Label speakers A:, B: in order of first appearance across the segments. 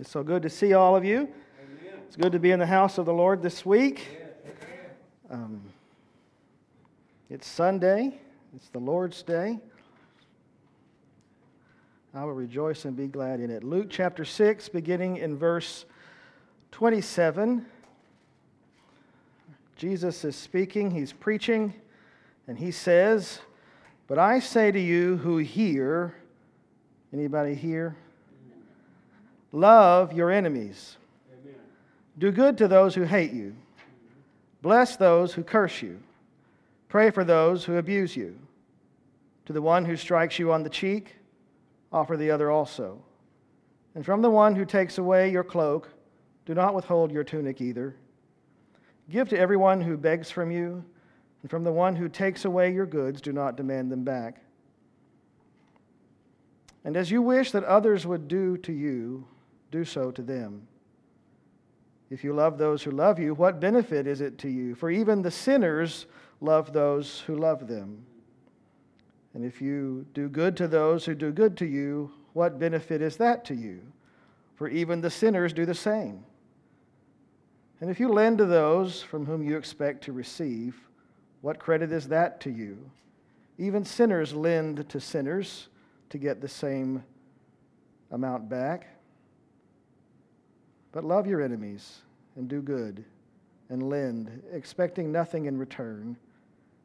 A: It's so good to see all of you. Amen. It's good to be in the house of the Lord this week. Um, it's Sunday, it's the Lord's Day. I will rejoice and be glad in it. Luke chapter 6, beginning in verse 27. Jesus is speaking, he's preaching, and he says, But I say to you who hear, anybody here? Love your enemies. Amen. Do good to those who hate you. Bless those who curse you. Pray for those who abuse you. To the one who strikes you on the cheek, offer the other also. And from the one who takes away your cloak, do not withhold your tunic either. Give to everyone who begs from you, and from the one who takes away your goods, do not demand them back. And as you wish that others would do to you, do so to them. If you love those who love you, what benefit is it to you? For even the sinners love those who love them. And if you do good to those who do good to you, what benefit is that to you? For even the sinners do the same. And if you lend to those from whom you expect to receive, what credit is that to you? Even sinners lend to sinners to get the same amount back. But love your enemies and do good and lend, expecting nothing in return,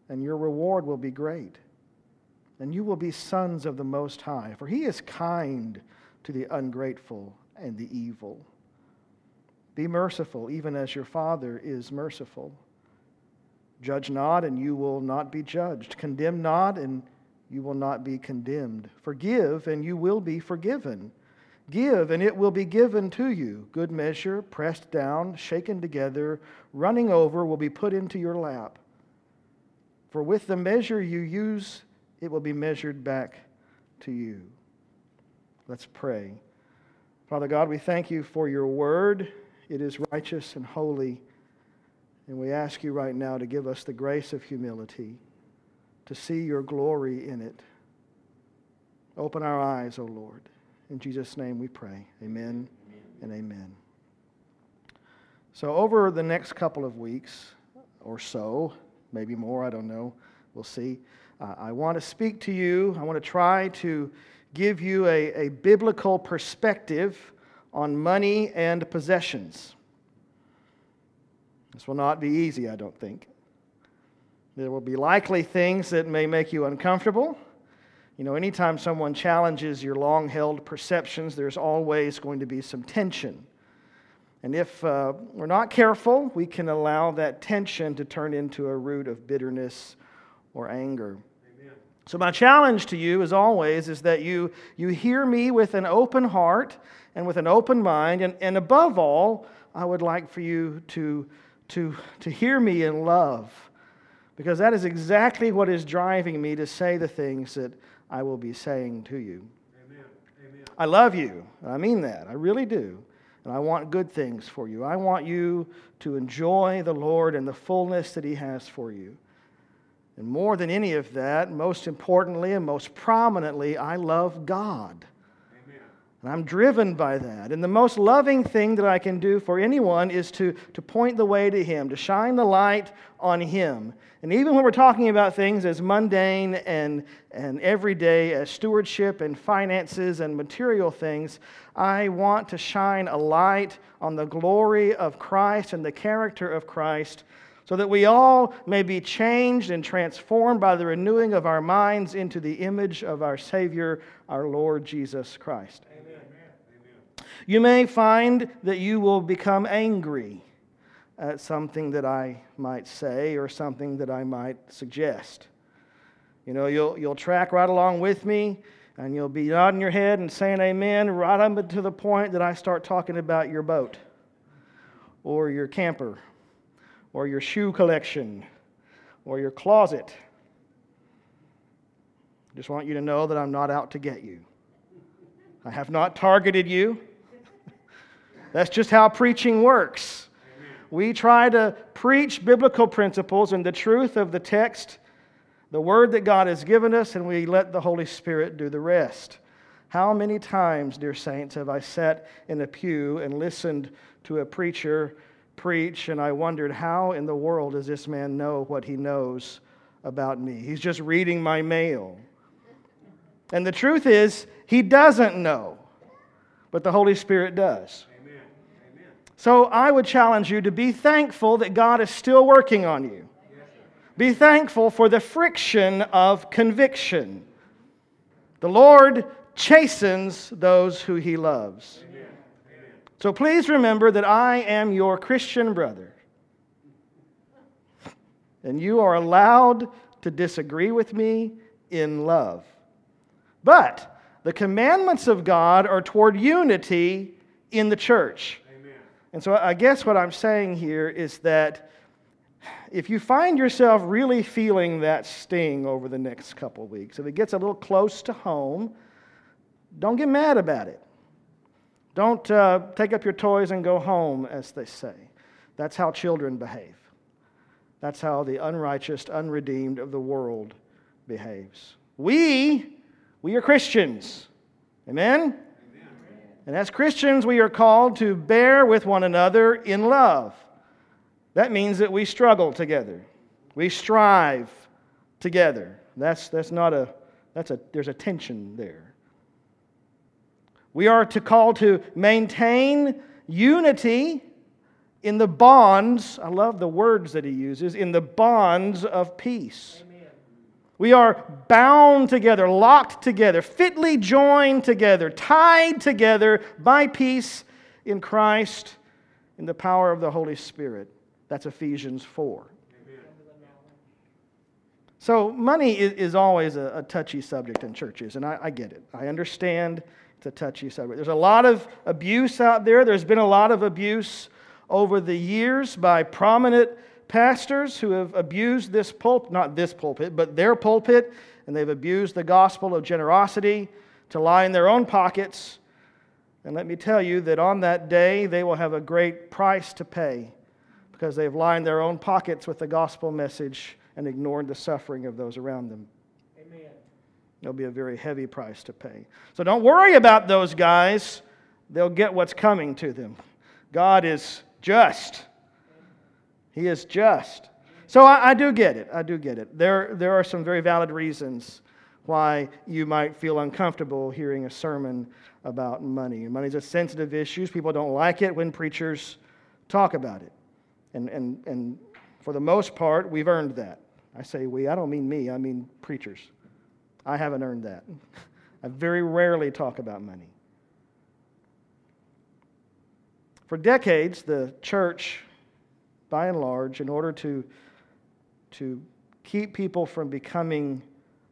A: and your reward will be great. And you will be sons of the Most High, for He is kind to the ungrateful and the evil. Be merciful, even as your Father is merciful. Judge not, and you will not be judged. Condemn not, and you will not be condemned. Forgive, and you will be forgiven. Give, and it will be given to you. Good measure, pressed down, shaken together, running over, will be put into your lap. For with the measure you use, it will be measured back to you. Let's pray. Father God, we thank you for your word. It is righteous and holy. And we ask you right now to give us the grace of humility, to see your glory in it. Open our eyes, O Lord. In Jesus' name we pray. Amen, amen, and amen. So, over the next couple of weeks or so, maybe more, I don't know, we'll see. Uh, I want to speak to you. I want to try to give you a, a biblical perspective on money and possessions. This will not be easy, I don't think. There will be likely things that may make you uncomfortable. You know, anytime someone challenges your long held perceptions, there's always going to be some tension. And if uh, we're not careful, we can allow that tension to turn into a root of bitterness or anger. So, my challenge to you, as always, is that you, you hear me with an open heart and with an open mind. And, and above all, I would like for you to, to, to hear me in love, because that is exactly what is driving me to say the things that I will be saying to you. Amen. Amen. I love you. I mean that. I really do. And I want good things for you. I want you to enjoy the Lord and the fullness that He has for you. And more than any of that, most importantly and most prominently, I love God. And I'm driven by that. And the most loving thing that I can do for anyone is to, to point the way to Him, to shine the light on Him. And even when we're talking about things as mundane and, and everyday as stewardship and finances and material things, I want to shine a light on the glory of Christ and the character of Christ so that we all may be changed and transformed by the renewing of our minds into the image of our Savior, our Lord Jesus Christ. You may find that you will become angry at something that I might say or something that I might suggest. You know, you'll, you'll track right along with me and you'll be nodding your head and saying amen right up to the point that I start talking about your boat or your camper or your shoe collection or your closet. Just want you to know that I'm not out to get you. I have not targeted you. That's just how preaching works. We try to preach biblical principles and the truth of the text, the word that God has given us, and we let the Holy Spirit do the rest. How many times, dear saints, have I sat in a pew and listened to a preacher preach, and I wondered, how in the world does this man know what he knows about me? He's just reading my mail. And the truth is, he doesn't know, but the Holy Spirit does. Amen. Amen. So I would challenge you to be thankful that God is still working on you. Be thankful for the friction of conviction. The Lord chastens those who he loves. Amen. So please remember that I am your Christian brother. And you are allowed to disagree with me in love. But the commandments of God are toward unity in the church. And so I guess what I'm saying here is that if you find yourself really feeling that sting over the next couple weeks, if it gets a little close to home, don't get mad about it. Don't uh, take up your toys and go home, as they say. That's how children behave. That's how the unrighteous, unredeemed of the world behaves. We we are Christians. Amen? And as Christians, we are called to bear with one another in love. That means that we struggle together. We strive together. That's, that's not a, that's a, there's a tension there. We are to call to maintain unity in the bonds, I love the words that he uses, in the bonds of peace. We are bound together, locked together, fitly joined together, tied together by peace in Christ in the power of the Holy Spirit. That's Ephesians 4. Amen. So, money is, always a, touchy subject in churches, and I get it. I understand it's a touchy subject. There's a lot of abuse out there. There's been a lot of abuse over the years by prominent pastors who have abused this pulpit, not this pulpit, but their pulpit, and they've abused the gospel of generosity to line their own pockets. And let me tell you that on that day, they will have a great price to pay because they've lined their own pockets with the gospel message and ignored the suffering of those around them. Amen. It'll be a very heavy price to pay. So don't worry about those guys, they'll get what's coming to them. God is just. He is just. So I, I, do get it. I do get it. There, there are some very valid reasons why you might feel uncomfortable hearing a sermon about money. Money is a sensitive issue. People don't like it when preachers talk about it. And, and, and for the most part, we've earned that. I say we, I don't mean me, I mean preachers. I haven't earned that. I very rarely talk about money. For decades, the church by and large, in order to, to keep people from becoming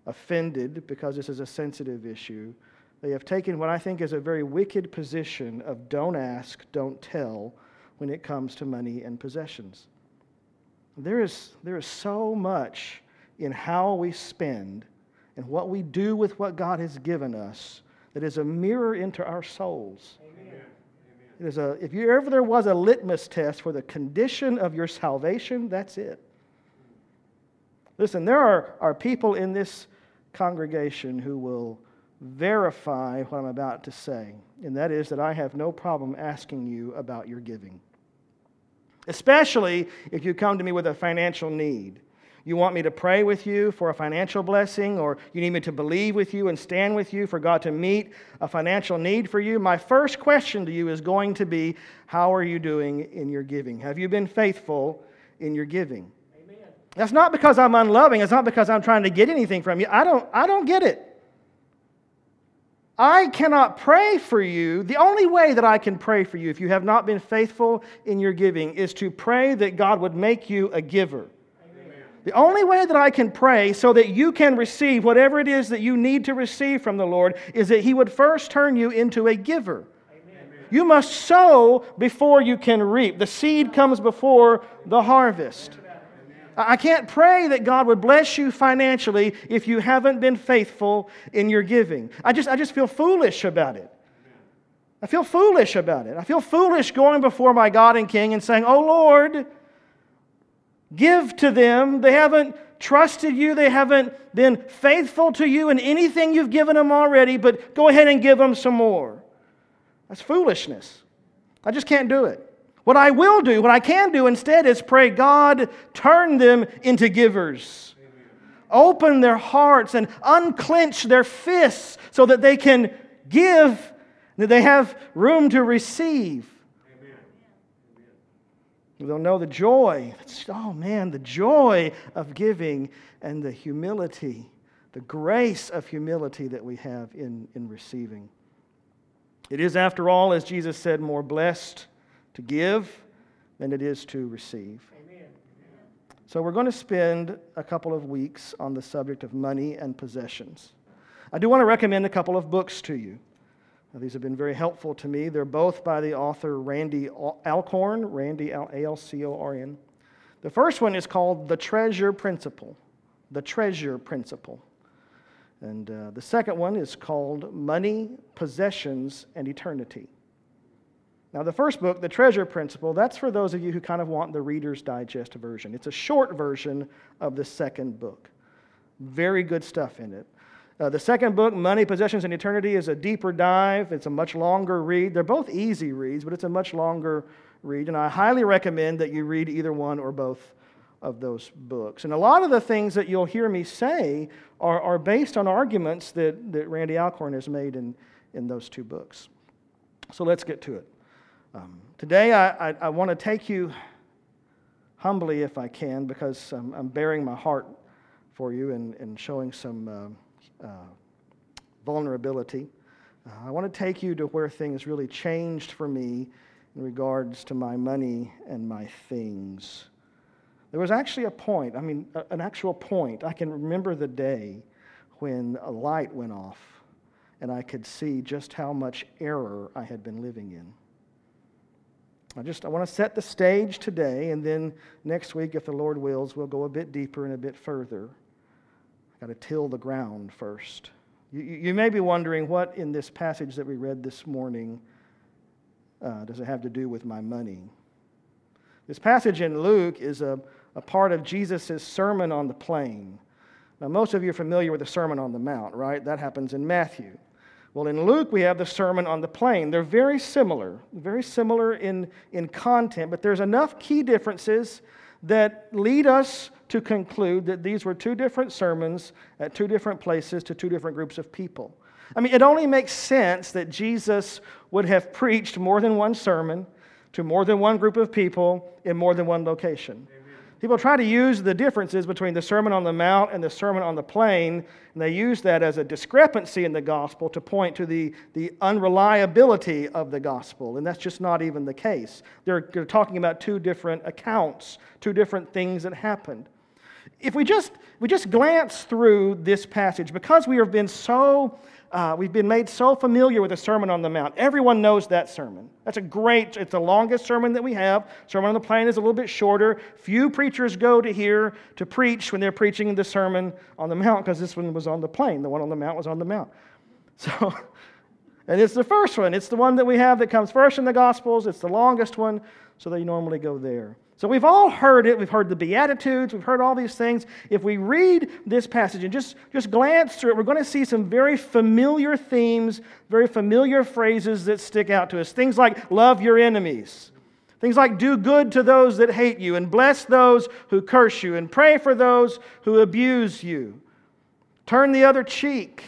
A: offended, because this is a sensitive issue, they have taken what I think is a very wicked position of don't ask, don't tell when it comes to money and possessions. There is, there is so much in how we spend and what we do with what God has given us that is a mirror into our souls. It is a, if you ever there was a litmus test for the condition of your salvation, that's it. Listen, there are, are people in this congregation who will verify what I'm about to say, and that is that I have no problem asking you about your giving. Especially if you come to me with a financial need. You want me to pray with you for a financial blessing, or you need me to believe with you and stand with you for God to meet a financial need for you, my first question to you is going to be How are you doing in your giving? Have you been faithful in your giving? Amen. That's not because I'm unloving, it's not because I'm trying to get anything from you. I don't, I don't get it. I cannot pray for you. The only way that I can pray for you if you have not been faithful in your giving is to pray that God would make you a giver. The only way that I can pray so that you can receive whatever it is that you need to receive from the Lord is that He would first turn you into a giver. Amen. You must sow before you can reap. The seed comes before the harvest. I can't pray that God would bless you financially if you haven't been faithful in your giving. I just, I just feel foolish about it. I feel foolish about it. I feel foolish going before my God and King and saying, Oh Lord, Give to them. They haven't trusted you, they haven't been faithful to you in anything you've given them already, but go ahead and give them some more. That's foolishness. I just can't do it. What I will do, what I can do instead is pray, God, turn them into givers. Open their hearts and unclench their fists so that they can give, that they have room to receive. They'll know the joy. Oh man, the joy of giving and the humility, the grace of humility that we have in, in receiving. It is, after all, as Jesus said, more blessed to give than it is to receive. Amen. So, we're going to spend a couple of weeks on the subject of money and possessions. I do want to recommend a couple of books to you. These have been very helpful to me. They're both by the author Randy Alcorn, Randy A L C O R N. The first one is called The Treasure Principle. The Treasure Principle. And uh, the second one is called Money, Possessions, and Eternity. Now, the first book, The Treasure Principle, that's for those of you who kind of want the Reader's Digest version. It's a short version of the second book. Very good stuff in it. Uh, the second book, Money, Possessions, and Eternity, is a deeper dive. It's a much longer read. They're both easy reads, but it's a much longer read. And I highly recommend that you read either one or both of those books. And a lot of the things that you'll hear me say are, are based on arguments that, that Randy Alcorn has made in, in those two books. So let's get to it. Um, today, I, I, I want to take you humbly, if I can, because I'm, I'm baring my heart for you and, and showing some. Uh, uh, vulnerability. Uh, I want to take you to where things really changed for me in regards to my money and my things. There was actually a point, I mean, an actual point. I can remember the day when a light went off and I could see just how much error I had been living in. I just I want to set the stage today, and then next week, if the Lord wills, we'll go a bit deeper and a bit further got to till the ground first. You, you, may be wondering what in this passage that we read this morning uh, does it have to do with my money? This passage in Luke is a, a part of Jesus' Sermon on the Plain. Now, most of you are familiar with the Sermon on the Mount, right? That happens in Matthew. Well, in Luke, we have the Sermon on the Plain. They're very similar, very similar in, in content, but there's enough key differences that lead us to conclude that these were two different sermons at two different places to two different groups of people. I mean, it only makes sense that Jesus would have preached more than one sermon to more than one group of people in more than one location. People try to use the differences between the Sermon on the Mount and the Sermon on the Plain, and they use that as a discrepancy in the gospel to point to the, the unreliability of the gospel. And that's just not even the case. They're, they're talking about two different accounts, two different things that happened if we just, we just glance through this passage, because we have been so, uh, we've been made so familiar with the Sermon on the Mount, everyone knows that sermon. That's a great, it's the longest sermon that we have. Sermon on the Plain is a little bit shorter. Few preachers go to here to preach when they're preaching the Sermon on the Mount, because this one was on the plain. The one on the Mount was on the Mount. So, and it's the first one. It's the one that we have that comes first in the Gospels. It's the longest one, so they normally go there. So we've all heard it. We've heard the Beatitudes. We've heard all these things. If we read this passage and just, just glance through it, we're going to see some very familiar themes, very familiar phrases that stick out to us. Things like love your enemies. Things like do good to those that hate you and bless those who curse you and pray for those who abuse you. Turn the other cheek.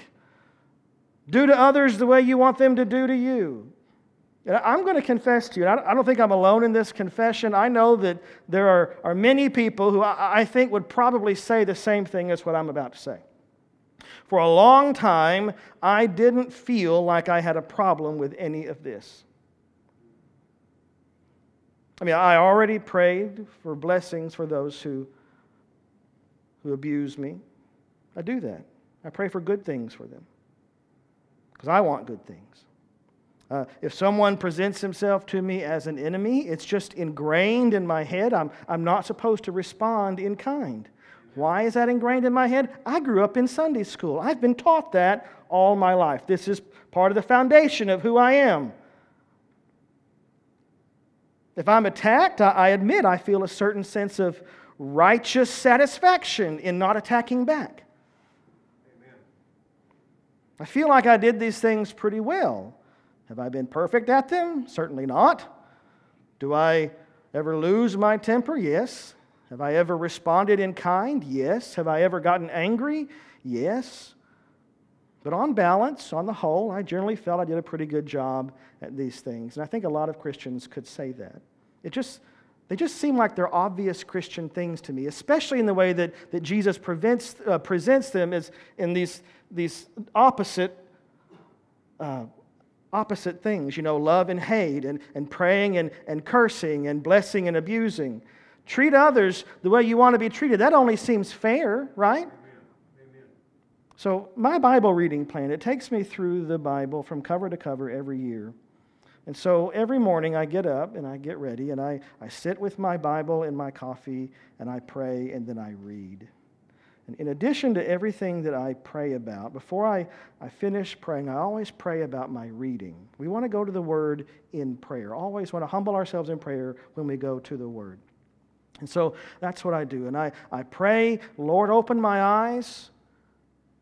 A: Do to others the way you want them to do to you. I'm going to confess to you, I don't think I'm alone in this confession. I know that there are, are many people who I, I think would probably say the same thing as what I'm about to say. For a long time, I didn't feel like I had a problem with any of this. I mean, I already prayed for blessings for those who, who abuse me. I do that. I pray for good things for them because I want good things. Uh, if someone presents himself to me as an enemy, it's just ingrained in my head. I'm, I'm not supposed to respond in kind. Why is that ingrained in my head? I grew up in Sunday school. I've been taught that all my life. This is part of the foundation of who I am. If I'm attacked, I admit I feel a certain sense of righteous satisfaction in not attacking back. Amen. I feel like I did these things pretty well. Have I been perfect at them? Certainly not. Do I ever lose my temper? Yes. Have I ever responded in kind? Yes. Have I ever gotten angry? Yes. But on balance, on the whole, I generally felt I did a pretty good job at these things. And I think a lot of Christians could say that. It just, they just seem like they're obvious Christian things to me, especially in the way that, that Jesus prevents, uh, presents them as in these, these opposite, uh, opposite things, you know, love and hate, and, and praying and, and cursing, and blessing and abusing. Treat others the way you want to be treated. That only seems fair, right? So, my Bible reading plan, it takes me through the Bible from cover to cover every year. And so every morning I get up and I get ready and I, I sit with my Bible and my coffee and I pray and then I read. And in addition to everything that I pray about, before I, I finish praying, I always pray about my reading. We want to go to the Word in prayer. Always want to humble ourselves in prayer when we go to the Word. And so that's what I do. And I, I pray, Lord, open my eyes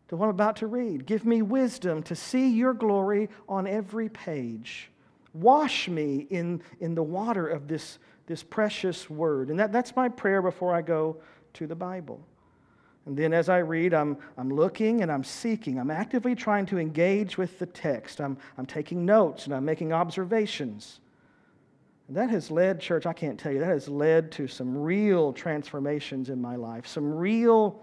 A: to what I'm about to read. Give me wisdom to see your glory on every page. Wash me in, in the water of this, this precious word. And that, that's my prayer before I go to the Bible. And then as I read, I'm, I'm looking and I'm seeking. I'm actively trying to engage with the text. I'm, I'm taking notes and I'm making observations. And that has led, church, I can't tell you, that has led to some real transformations in my life, some real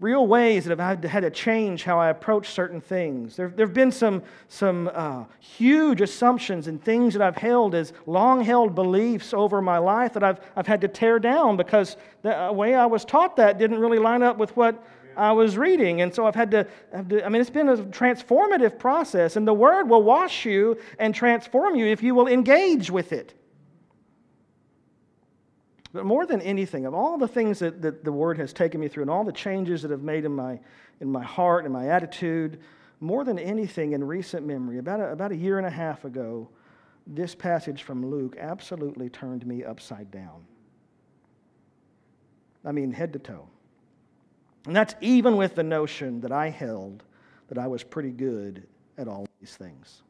A: real ways that I've had to change how I approach certain things. There, there have been some, some uh, huge assumptions and things that I've held as long held beliefs over my life that I've, I've had to tear down because the uh, way I was taught that didn't really line up with what I was reading. And so I've had to, have to, I mean, it's been a transformative process, and the Word will wash you and transform you if you will engage with it. But more than anything, of all the things that, that the Word has taken me through and all the changes that have made in my, in my heart and my attitude, more than anything in recent memory, about a, about a year and a half ago, this passage from Luke absolutely turned me upside down. I mean, head to toe. And that's even with the notion that I held that I was pretty good at all these things.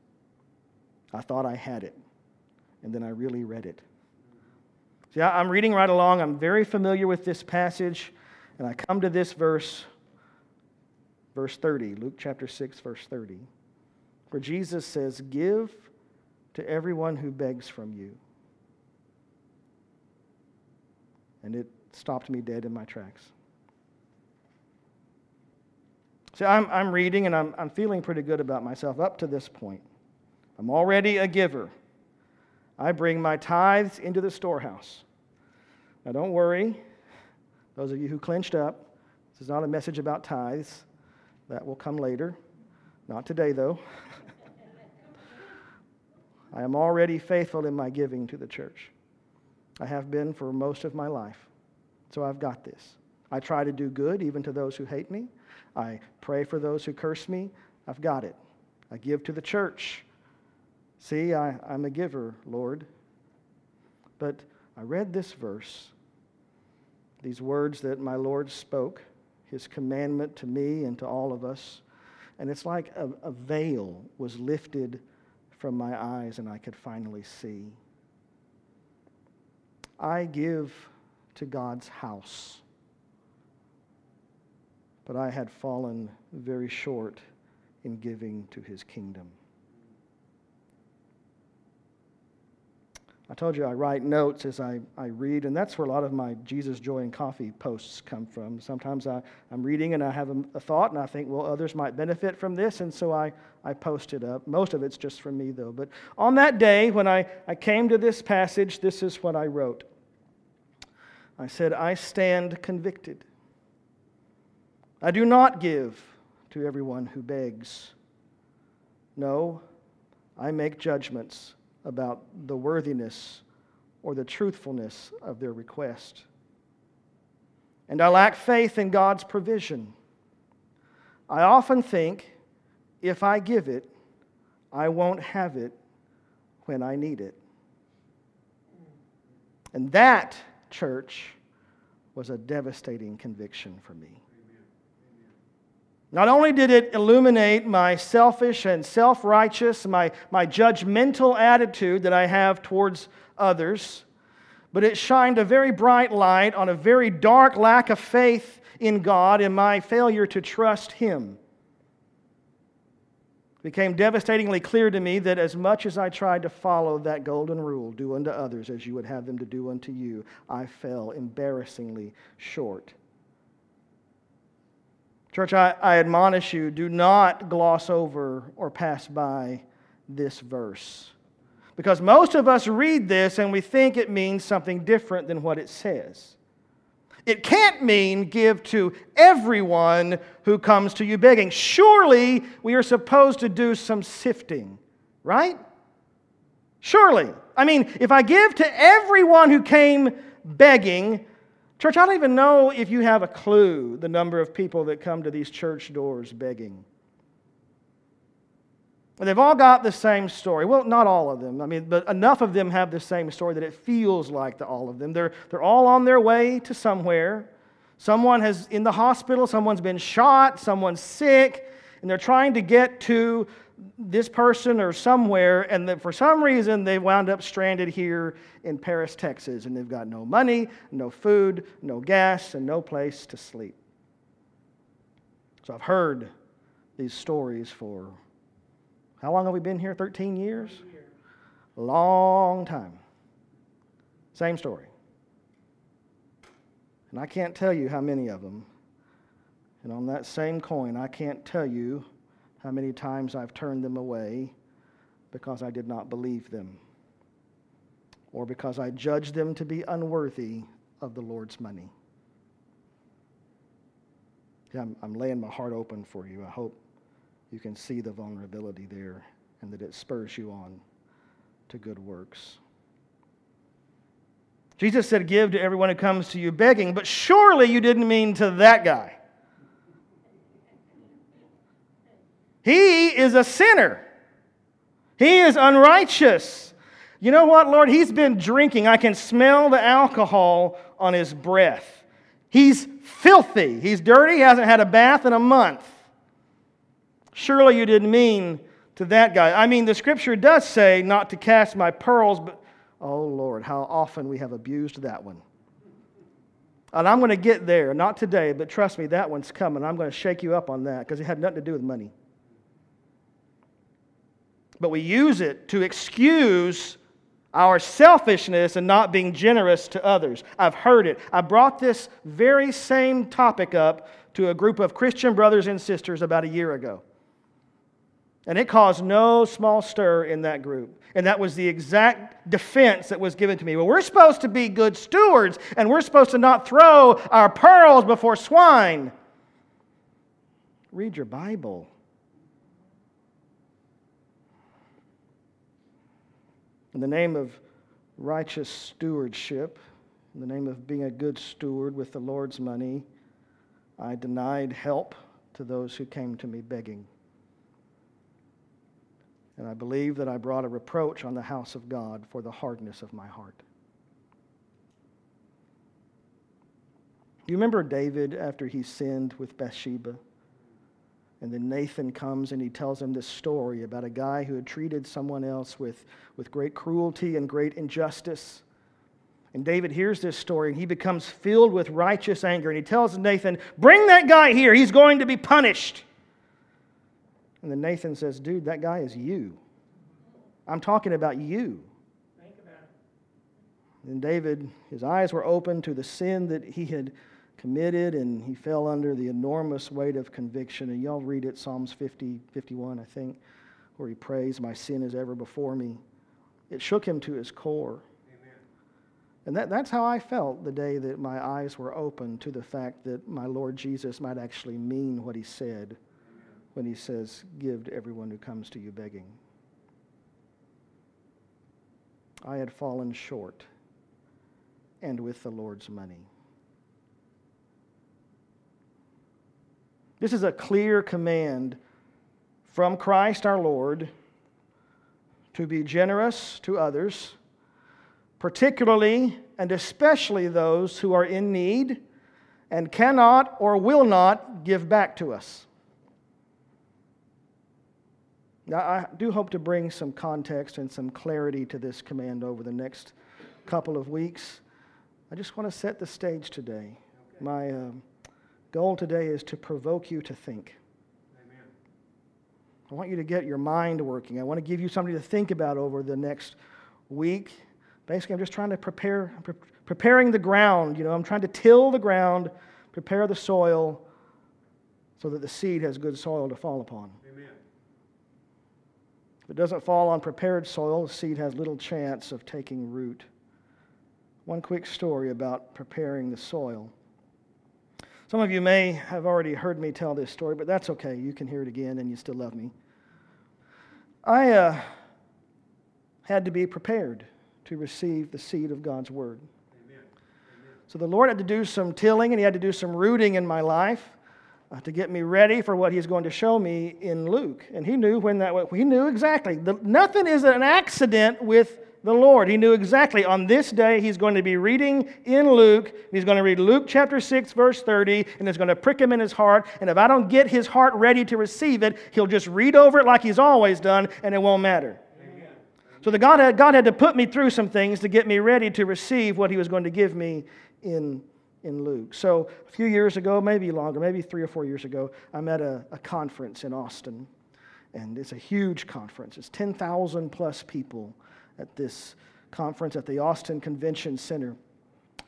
A: I thought I had it, and then I really read it. See, I'm reading right along. I'm very familiar with this passage, and I come to this verse, verse 30, Luke chapter 6, verse 30, where Jesus says, Give to everyone who begs from you. And it stopped me dead in my tracks. See, I'm, I'm reading and I'm, I'm feeling pretty good about myself up to this point. I'm already a giver. I bring my tithes into the storehouse. Now, don't worry, those of you who clenched up, this is not a message about tithes. That will come later. Not today, though. I am already faithful in my giving to the church. I have been for most of my life. So I've got this. I try to do good even to those who hate me. I pray for those who curse me. I've got it. I give to the church. See, I, I'm a giver, Lord. But I read this verse, these words that my Lord spoke, his commandment to me and to all of us, and it's like a, a veil was lifted from my eyes and I could finally see. I give to God's house, but I had fallen very short in giving to his kingdom. I told you I write notes as I, I read, and that's where a lot of my Jesus, Joy, and Coffee posts come from. Sometimes I, I'm reading and I have a, a, thought, and I think, well, others might benefit from this, and so I, I post it up. Most of it's just from me, though. But on that day, when I, I came to this passage, this is what I wrote I said, I stand convicted. I do not give to everyone who begs. No, I make judgments about the worthiness or the truthfulness of their request. And I lack faith in God's provision. I often think if I give it, I won't have it when I need it. And that, church, was a devastating conviction for me. Not only did it illuminate my selfish and self righteous, my, my judgmental attitude that I have towards others, but it shined a very bright light on a very dark lack of faith in God and my failure to trust Him. It became devastatingly clear to me that as much as I tried to follow that golden rule, do unto others as you would have them to do unto you, I fell embarrassingly short. Church, I, I admonish you do not gloss over or pass by this verse. Because most of us read this and we think it means something different than what it says. It can't mean give to everyone who comes to you begging. Surely we are supposed to do some sifting, right? Surely. I mean, if I give to everyone who came begging, Church, I don't even know if you have a clue the number of people that come to these church doors begging. They've all got the same story. Well, not all of them. I mean, but enough of them have the same story that it feels like to all of them. They're, they're all on their way to somewhere. Someone has in the hospital, someone's been shot, someone's sick, and they're trying to get to this person or somewhere, and that for some reason they wound up stranded here in Paris, Texas, and they've got no money, no food, no gas, and no place to sleep. So I've heard these stories for how long have we been here? 13 years? Long time. Same story. And I can't tell you how many of them. And on that same coin, I can't tell you how many times I've turned them away because I did not believe them or because I judged them to be unworthy of the Lord's money. Yeah, I'm, I'm laying my heart open for you. I hope you can see the vulnerability there and that it spurs you on to good works. Jesus said, Give to everyone who comes to you begging, but surely you didn't mean to that guy. He is a sinner. He is unrighteous. You know what, Lord? He's been drinking. I can smell the alcohol on his breath. He's filthy. He's dirty. He hasn't had a bath in a month. Surely you didn't mean to that guy. I mean, the scripture does say not to cast my pearls, but oh, Lord, how often we have abused that one. And I'm going to get there, not today, but trust me, that one's coming. I'm going to shake you up on that because it had nothing to do with money but we use it to excuse our selfishness and not being generous to others. I've heard it. I brought this very same topic up to a group of Christian brothers and sisters about a year ago. And it caused no small stir in that group. And that was the exact defense that was given to me. Well, we're supposed to be good stewards, and we're supposed to not throw our pearls before swine. Read your Bible. In the name of righteous stewardship, in the name of being a good steward with the Lord's money, I denied help to those who came to me begging. And I believe that I brought a reproach on the house of God for the hardness of my heart. You remember David after he sinned with Bathsheba? And then Nathan comes and he tells him this story about a guy who had treated someone else with, with great cruelty and great injustice. And David hears this story and he becomes filled with righteous anger. And he tells Nathan, Bring that guy here. He's going to be punished. And then Nathan says, Dude, that guy is you. I'm talking about you. About And David, his eyes were open to the sin that he had committed and he fell under the enormous weight of conviction. And y'all read it, Psalms 50, 51, I think, where he prays, My sin is ever before me. It shook him to his core. Amen. And that, that's how I felt the day that my eyes were open to the fact that my Lord Jesus might actually mean what he said Amen. when he says, Give to everyone who comes to you begging. I had fallen short and with the Lord's money. This is a clear command from Christ our Lord to be generous to others, particularly and especially those who are in need and cannot or will not give back to us. Now, I do hope to bring some context and some clarity to this command over the next couple of weeks. I just want to set the stage today. My uh, goal today is to provoke you to think. Amen. I want you to get your mind working. I want to give you something to think about over the next week. Basically, I'm just trying to prepare, pre- preparing the ground. You know, I'm trying to till the ground, prepare the soil so that the seed has good soil to fall upon. Amen. If it doesn't fall on prepared soil, the seed has little chance of taking root. One quick story about preparing the soil. Some of you may have already heard me tell this story, but that's okay. You can hear it again and you still love me. I uh, had to be prepared to receive the seed of God's word. So the Lord had to do some tilling and He had to do some rooting in my life uh, to get me ready for what He's going to show me in Luke. And He knew when that He knew exactly. The, nothing is an accident with the Lord. He knew exactly on this day he's going to be reading in Luke. He's going to read Luke chapter 6, verse 30, and it's going to prick him in his heart. And if I don't get his heart ready to receive it, he'll just read over it like he's always done, and it won't matter. So the God had, God had to put me through some things to get me ready to receive what he was going to give me in, in Luke. So a few years ago, maybe longer, maybe three or four years ago, I'm at a, a conference in Austin. And it's a huge conference. It's 10,000 plus people at this conference at the Austin Convention Center.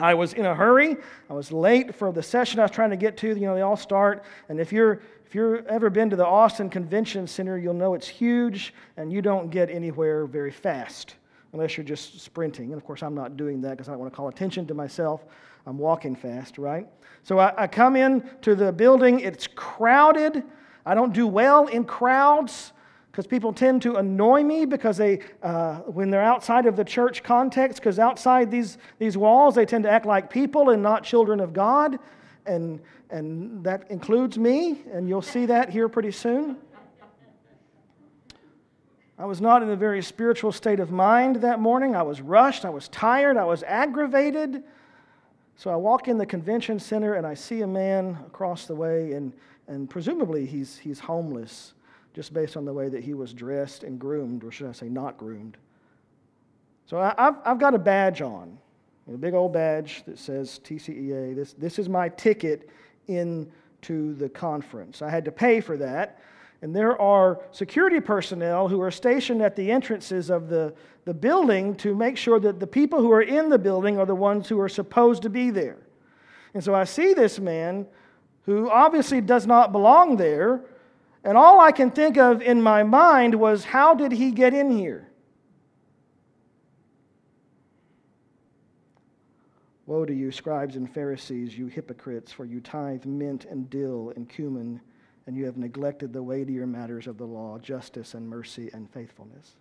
A: I was in a hurry. I was late for the session I was trying to get to. You know, they all start. And if you're if you've ever been to the Austin Convention Center, you'll know it's huge and you don't get anywhere very fast unless you're just sprinting. And of course, I'm not doing that because I don't want to call attention to myself. I'm walking fast, right? So I, I come in to the building. It's crowded. I don't do well in crowds because people tend to annoy me because they uh, when they're outside of the church context because outside these, these walls they tend to act like people and not children of god. And, and that includes me and you'll see that here pretty soon. I was not in a very spiritual state of mind that morning. I was rushed i was tired i was aggravated. So i walk in the convention center and i see a man across the way and, and presumably he's, he's homeless just based on the way that he was dressed and groomed, or should I say, not groomed. So I, have I've got a badge on, a big old badge that says TCEA. This, this is my ticket into the conference. I had to pay for that. And there are security personnel who are stationed at the entrances of the, the building to make sure that the people who are in the building are the ones who are supposed to be there. And so I see this man who obviously does not belong there, and all I can think of in my mind was, how did he get in here? Woe to you, scribes and Pharisees, you hypocrites, for you tithe mint and dill and cumin, and you have neglected the weightier matters of the law, justice and mercy and faithfulness.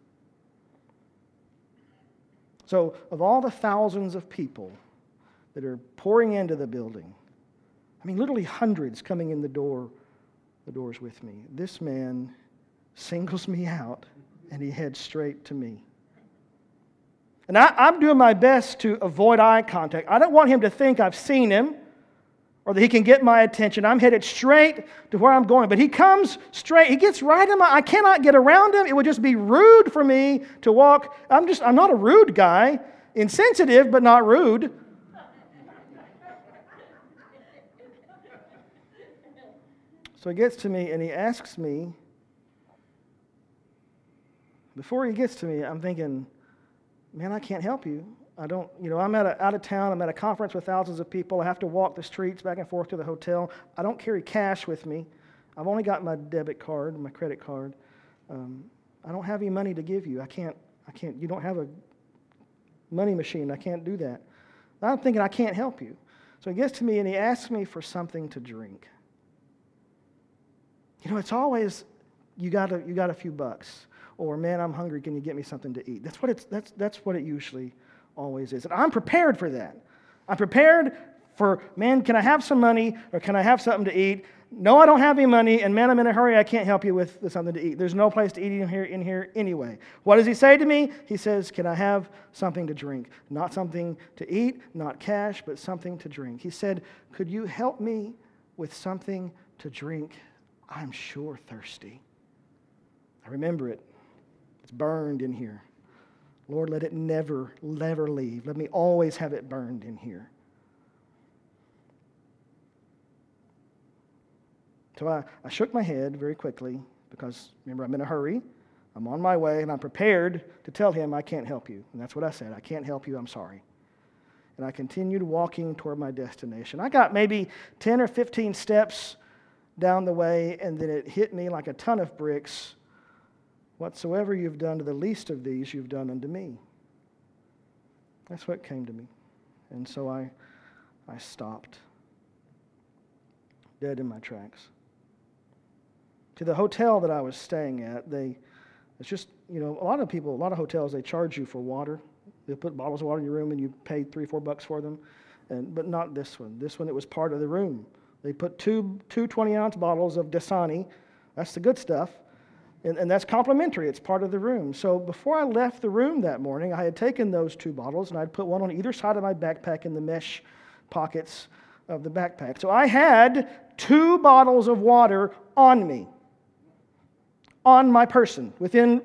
A: So, of all the thousands of people that are pouring into the building, I mean, literally hundreds coming in the door the doors with me. This man singles me out and he heads straight to me. And I, am doing my best to avoid eye contact. I don't want him to think I've seen him or that he can get my attention. I'm headed straight to where I'm going. But he comes straight. He gets right in my I cannot get around him. It would just be rude for me to walk. I'm just I'm not a rude guy. Insensitive, but not rude. So he gets to me and he asks me, before he gets to me, I'm thinking, man, I can't help you. I don't, you know, I'm at a, out of town. I'm at a conference with thousands of people. I have to walk the streets back and forth to the hotel. I don't carry cash with me. I've only got my debit card, my credit card. Um, I don't have any money to give you. I can't, I can't, you don't have a money machine. I can't do that. I'm thinking I can't help you. So he gets to me and he asks me for something to drink. You know, it's always, you got a, you got a few bucks. Or, man, I'm hungry. Can you get me something to eat? That's what, it's, that's, that's what it usually always is. And I'm prepared for that. I'm prepared for, man, can I have some money or can I have something to eat? No, I don't have any money, and man, I'm in a hurry. I can't help you with, something to eat. There's no place to eat in here, in here anyway. What does he say to me? He says, Can I have something to drink? Not something to eat, not cash, but something to drink. He said, Could you help me with something to drink? I'm sure thirsty. I remember it. It's burned in here. Lord, let it never, never leave. Let me always have it burned in here. So I, I shook my head very quickly because remember, I'm in a hurry. I'm on my way, and I'm prepared to tell him I can't help you. And that's what I said I can't help you, I'm sorry. And I continued walking toward my destination. I got maybe 10 or 15 steps down the way, and then it hit me like a ton of bricks. Whatsoever you've done to the least of these, you've done unto me. That's what came to me. And so I, I stopped, dead in my tracks to the hotel that I was staying at, they, it's just, you know, a lot of people, a lot of hotels, they charge you for water. They put bottles of water in your room and you pay three, four bucks for them. And, but not this one. This one, it was part of the room. They put two, two 20 ounce bottles of Dasani. That's the good stuff. And, and that's complimentary. It's part of the room. So before I left the room that morning, I had taken those two bottles and I'd put one on either side of my backpack in the mesh pockets of the backpack. So I had two bottles of water on me on my person, within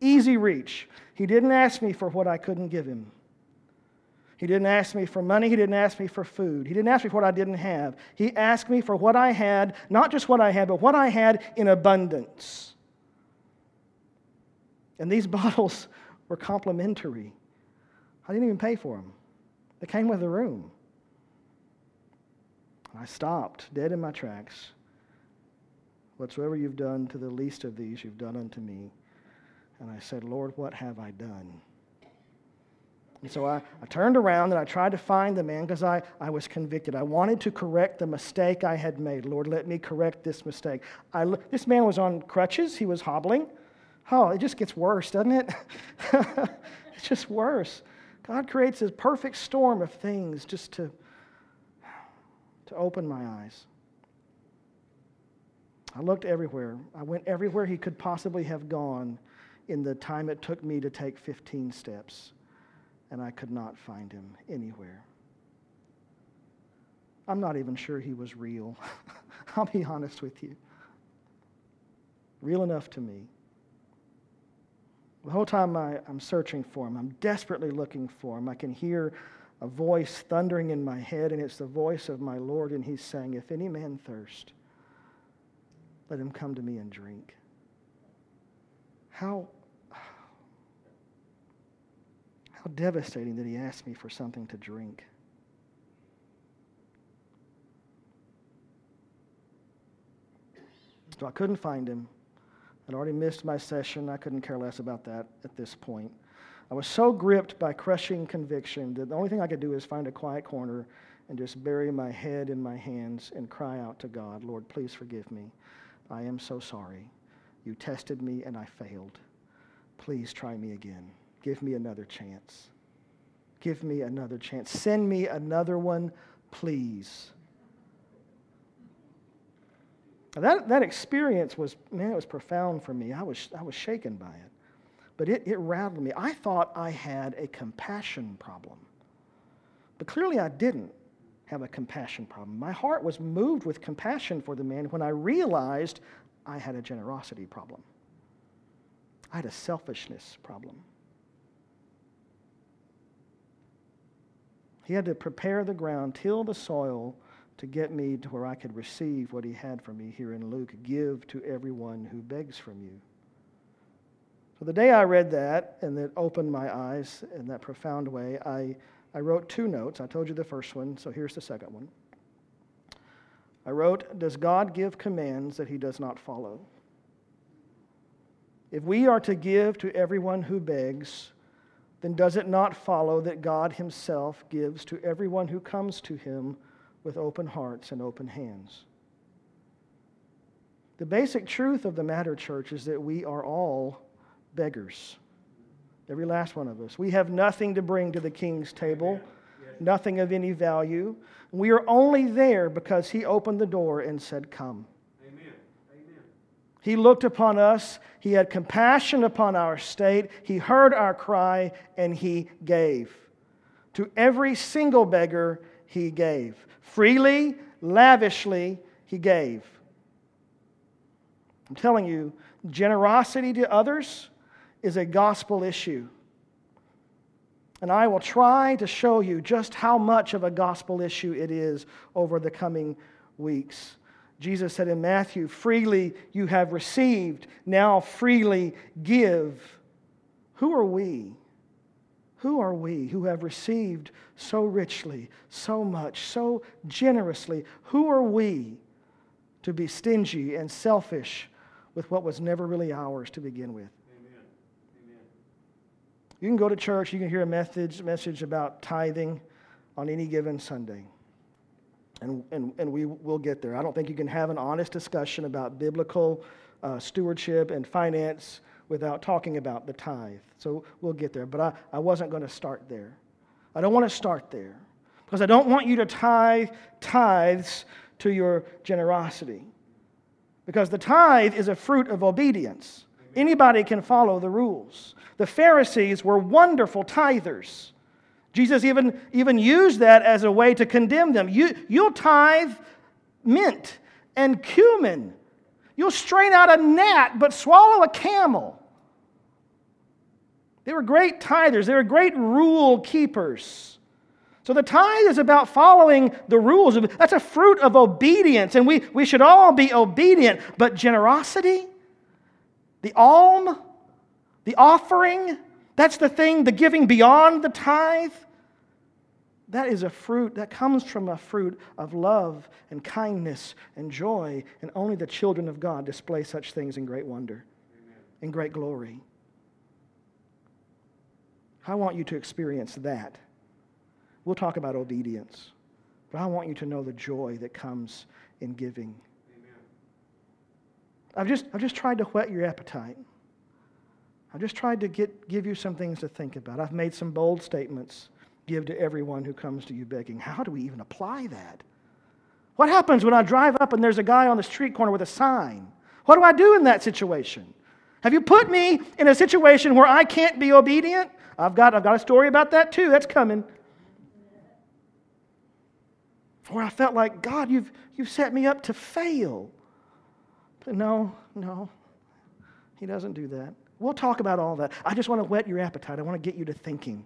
A: easy reach. He didn't ask me for what I couldn't give him. He didn't ask me for money. He didn't ask me for food. He didn't ask me for what I didn't have. He asked me for what I had, not just what I had, but what I had in abundance. And these bottles were complimentary. I didn't even pay for them, they came with the room. I stopped dead in my tracks. Whatsoever you've done to the least of these, you've done unto me. And I said, Lord, what have I done? And so I, I turned around and I tried to find the man because I, I was convicted. I wanted to correct the mistake I had made. Lord, let me correct this mistake. I, this man was on crutches, he was hobbling. Oh, it just gets worse, doesn't it? it's just worse. God creates this perfect storm of things just to, to open my eyes. I looked everywhere. I went everywhere he could possibly have gone in the time it took me to take 15 steps, and I could not find him anywhere. I'm not even sure he was real. I'll be honest with you. Real enough to me. The whole time I, am searching for him, I'm desperately looking for him. I can hear a voice thundering in my head, and it's the voice of my Lord, and he's saying, If any man thirst, let him come to me and drink. How, how devastating that he asked me for something to drink. So I couldn't find him. I'd already missed my session. I couldn't care less about that at this point. I was so gripped by crushing conviction that the only thing I could do is find a quiet corner and just bury my head in my hands and cry out to God, Lord, please forgive me. I am so sorry. You tested me and I failed. Please try me again. Give me another chance. Give me another chance. Send me another one, please. that, that experience was, man, it was profound for me. I was, I was shaken by it. But it, it rattled me. I thought I had a compassion problem. But clearly I didn't have a compassion problem. My heart was moved with compassion for the man when I realized I had a generosity problem. I had a selfishness problem. He had to prepare the ground, till the soil to get me to where I could receive what he had for me here in Luke. Give to everyone who begs from you. So the day I read that and it opened my eyes in that profound way, I I wrote two notes. I told you the first one, so here's the second one. I wrote, Does God give commands that he does not follow? If we are to give to everyone who begs, then does it not follow that God himself gives to everyone who comes to him with open hearts and open hands? The basic truth of the matter, church, is that we are all beggars. Every last one of us. We have nothing to bring to the king's table. nothing of any value. We are only there because He opened the door and said, Come. He looked upon us, He had compassion upon our state, He heard our cry, and He gave. To every single beggar, He gave. Freely, lavishly, He gave. I'm telling you, generosity to others is a gospel issue. And I will try to show you just how much of a gospel issue it is over the coming weeks. Jesus said in Matthew, Freely you have received, now freely give. Who are we? Who are we who have received so richly, so much, so generously? Who are we to be stingy and selfish with what was never really ours to begin with?
B: Amen. Amen.
A: You can go to church, you can hear a message, message about tithing on any given Sunday. And, and, and we will get there. I don't think you can have an honest discussion about biblical uh, stewardship and finance without talking about the tithe. So we'll get there. But I, I wasn't going to start there. I don't want to start there because I don't want you to tithe tithes to your generosity. Because the tithe is a fruit of obedience. Anybody can follow the rules. The Pharisees were wonderful tithers. Jesus even, even used that as a way to condemn them. You, you'll tithe mint and cumin. You'll strain out a gnat but swallow a camel. They were great tithers, they were great rule keepers. So the tithe is about following the rules. That's a fruit of obedience, and we, we should all be obedient. But generosity, the alm, the offering, that's the thing, the giving beyond the tithe. That is a fruit that comes from a fruit of love and kindness and joy, and only the children of God display such things in great wonder, in great glory. I want you to experience that. We'll talk about obedience, but I want you to know the joy that comes in giving.
B: Amen.
A: I've just, I've just tried to whet your appetite. I've just tried to get, give you some things to think about. I've made some bold statements. Give to everyone who comes to you begging. How do we even apply that? What happens when I drive up and there's a guy on the street corner with a sign? What do I do in that situation? Have you put me in a situation where I can't be obedient? I've got, I've got a story about that too. That's coming. Where I felt like, God, you've, you've set me up to fail. But no, no, He doesn't do that. We'll talk about all that. I just want to whet your appetite. I want to get you to thinking.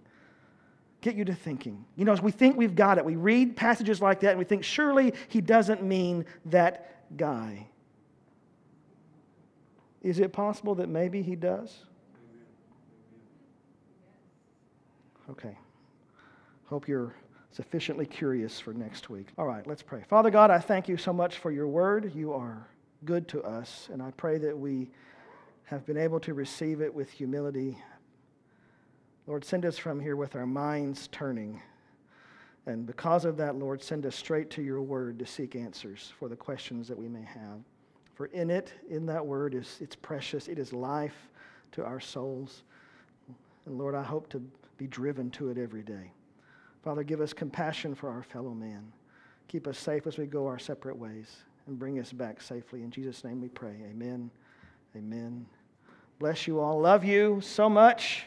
A: Get you to thinking. You know, as we think we've got it, we read passages like that and we think, surely he doesn't mean that guy. Is it possible that maybe he does? Okay. Hope you're sufficiently curious for next week. All right, let's pray. Father God, I thank you so much for your word. You are good to us, and I pray that we have been able to receive it with humility. Lord, send us from here with our minds turning. And because of that, Lord, send us straight to your word to seek answers for the questions that we may have. For in it, in that word, is it's precious. It is life to our souls. And Lord, I hope to be driven to it every day. Father, give us compassion for our fellow man. Keep us safe as we go our separate ways and bring us back safely. In Jesus' name we pray. Amen. Amen. Bless you all. Love you so much.